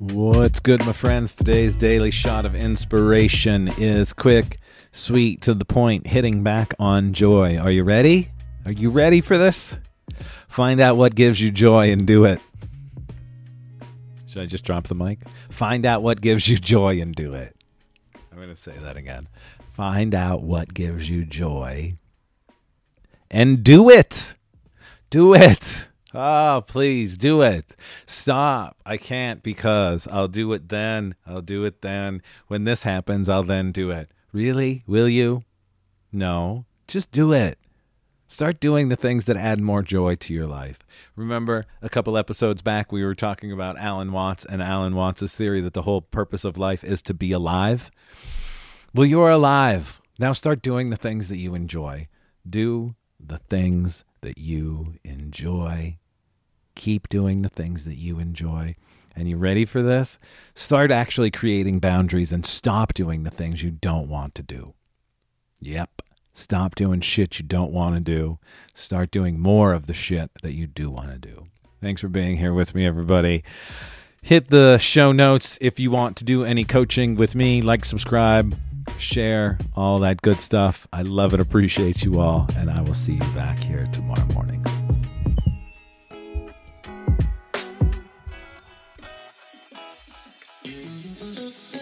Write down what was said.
What's good, my friends? Today's daily shot of inspiration is quick, sweet, to the point, hitting back on joy. Are you ready? Are you ready for this? Find out what gives you joy and do it. Should I just drop the mic? Find out what gives you joy and do it. I'm going to say that again. Find out what gives you joy and do it. Do it. Oh, please do it. Stop. I can't because I'll do it then. I'll do it then. When this happens, I'll then do it. Really? Will you? No. Just do it. Start doing the things that add more joy to your life. Remember, a couple episodes back, we were talking about Alan Watts and Alan Watts' theory that the whole purpose of life is to be alive. Well, you're alive. Now start doing the things that you enjoy. Do the things that you enjoy. Keep doing the things that you enjoy. And you ready for this? Start actually creating boundaries and stop doing the things you don't want to do. Yep. Stop doing shit you don't want to do. Start doing more of the shit that you do want to do. Thanks for being here with me, everybody. Hit the show notes if you want to do any coaching with me. Like, subscribe, share, all that good stuff. I love it. Appreciate you all. And I will see you back here tomorrow. Yeah.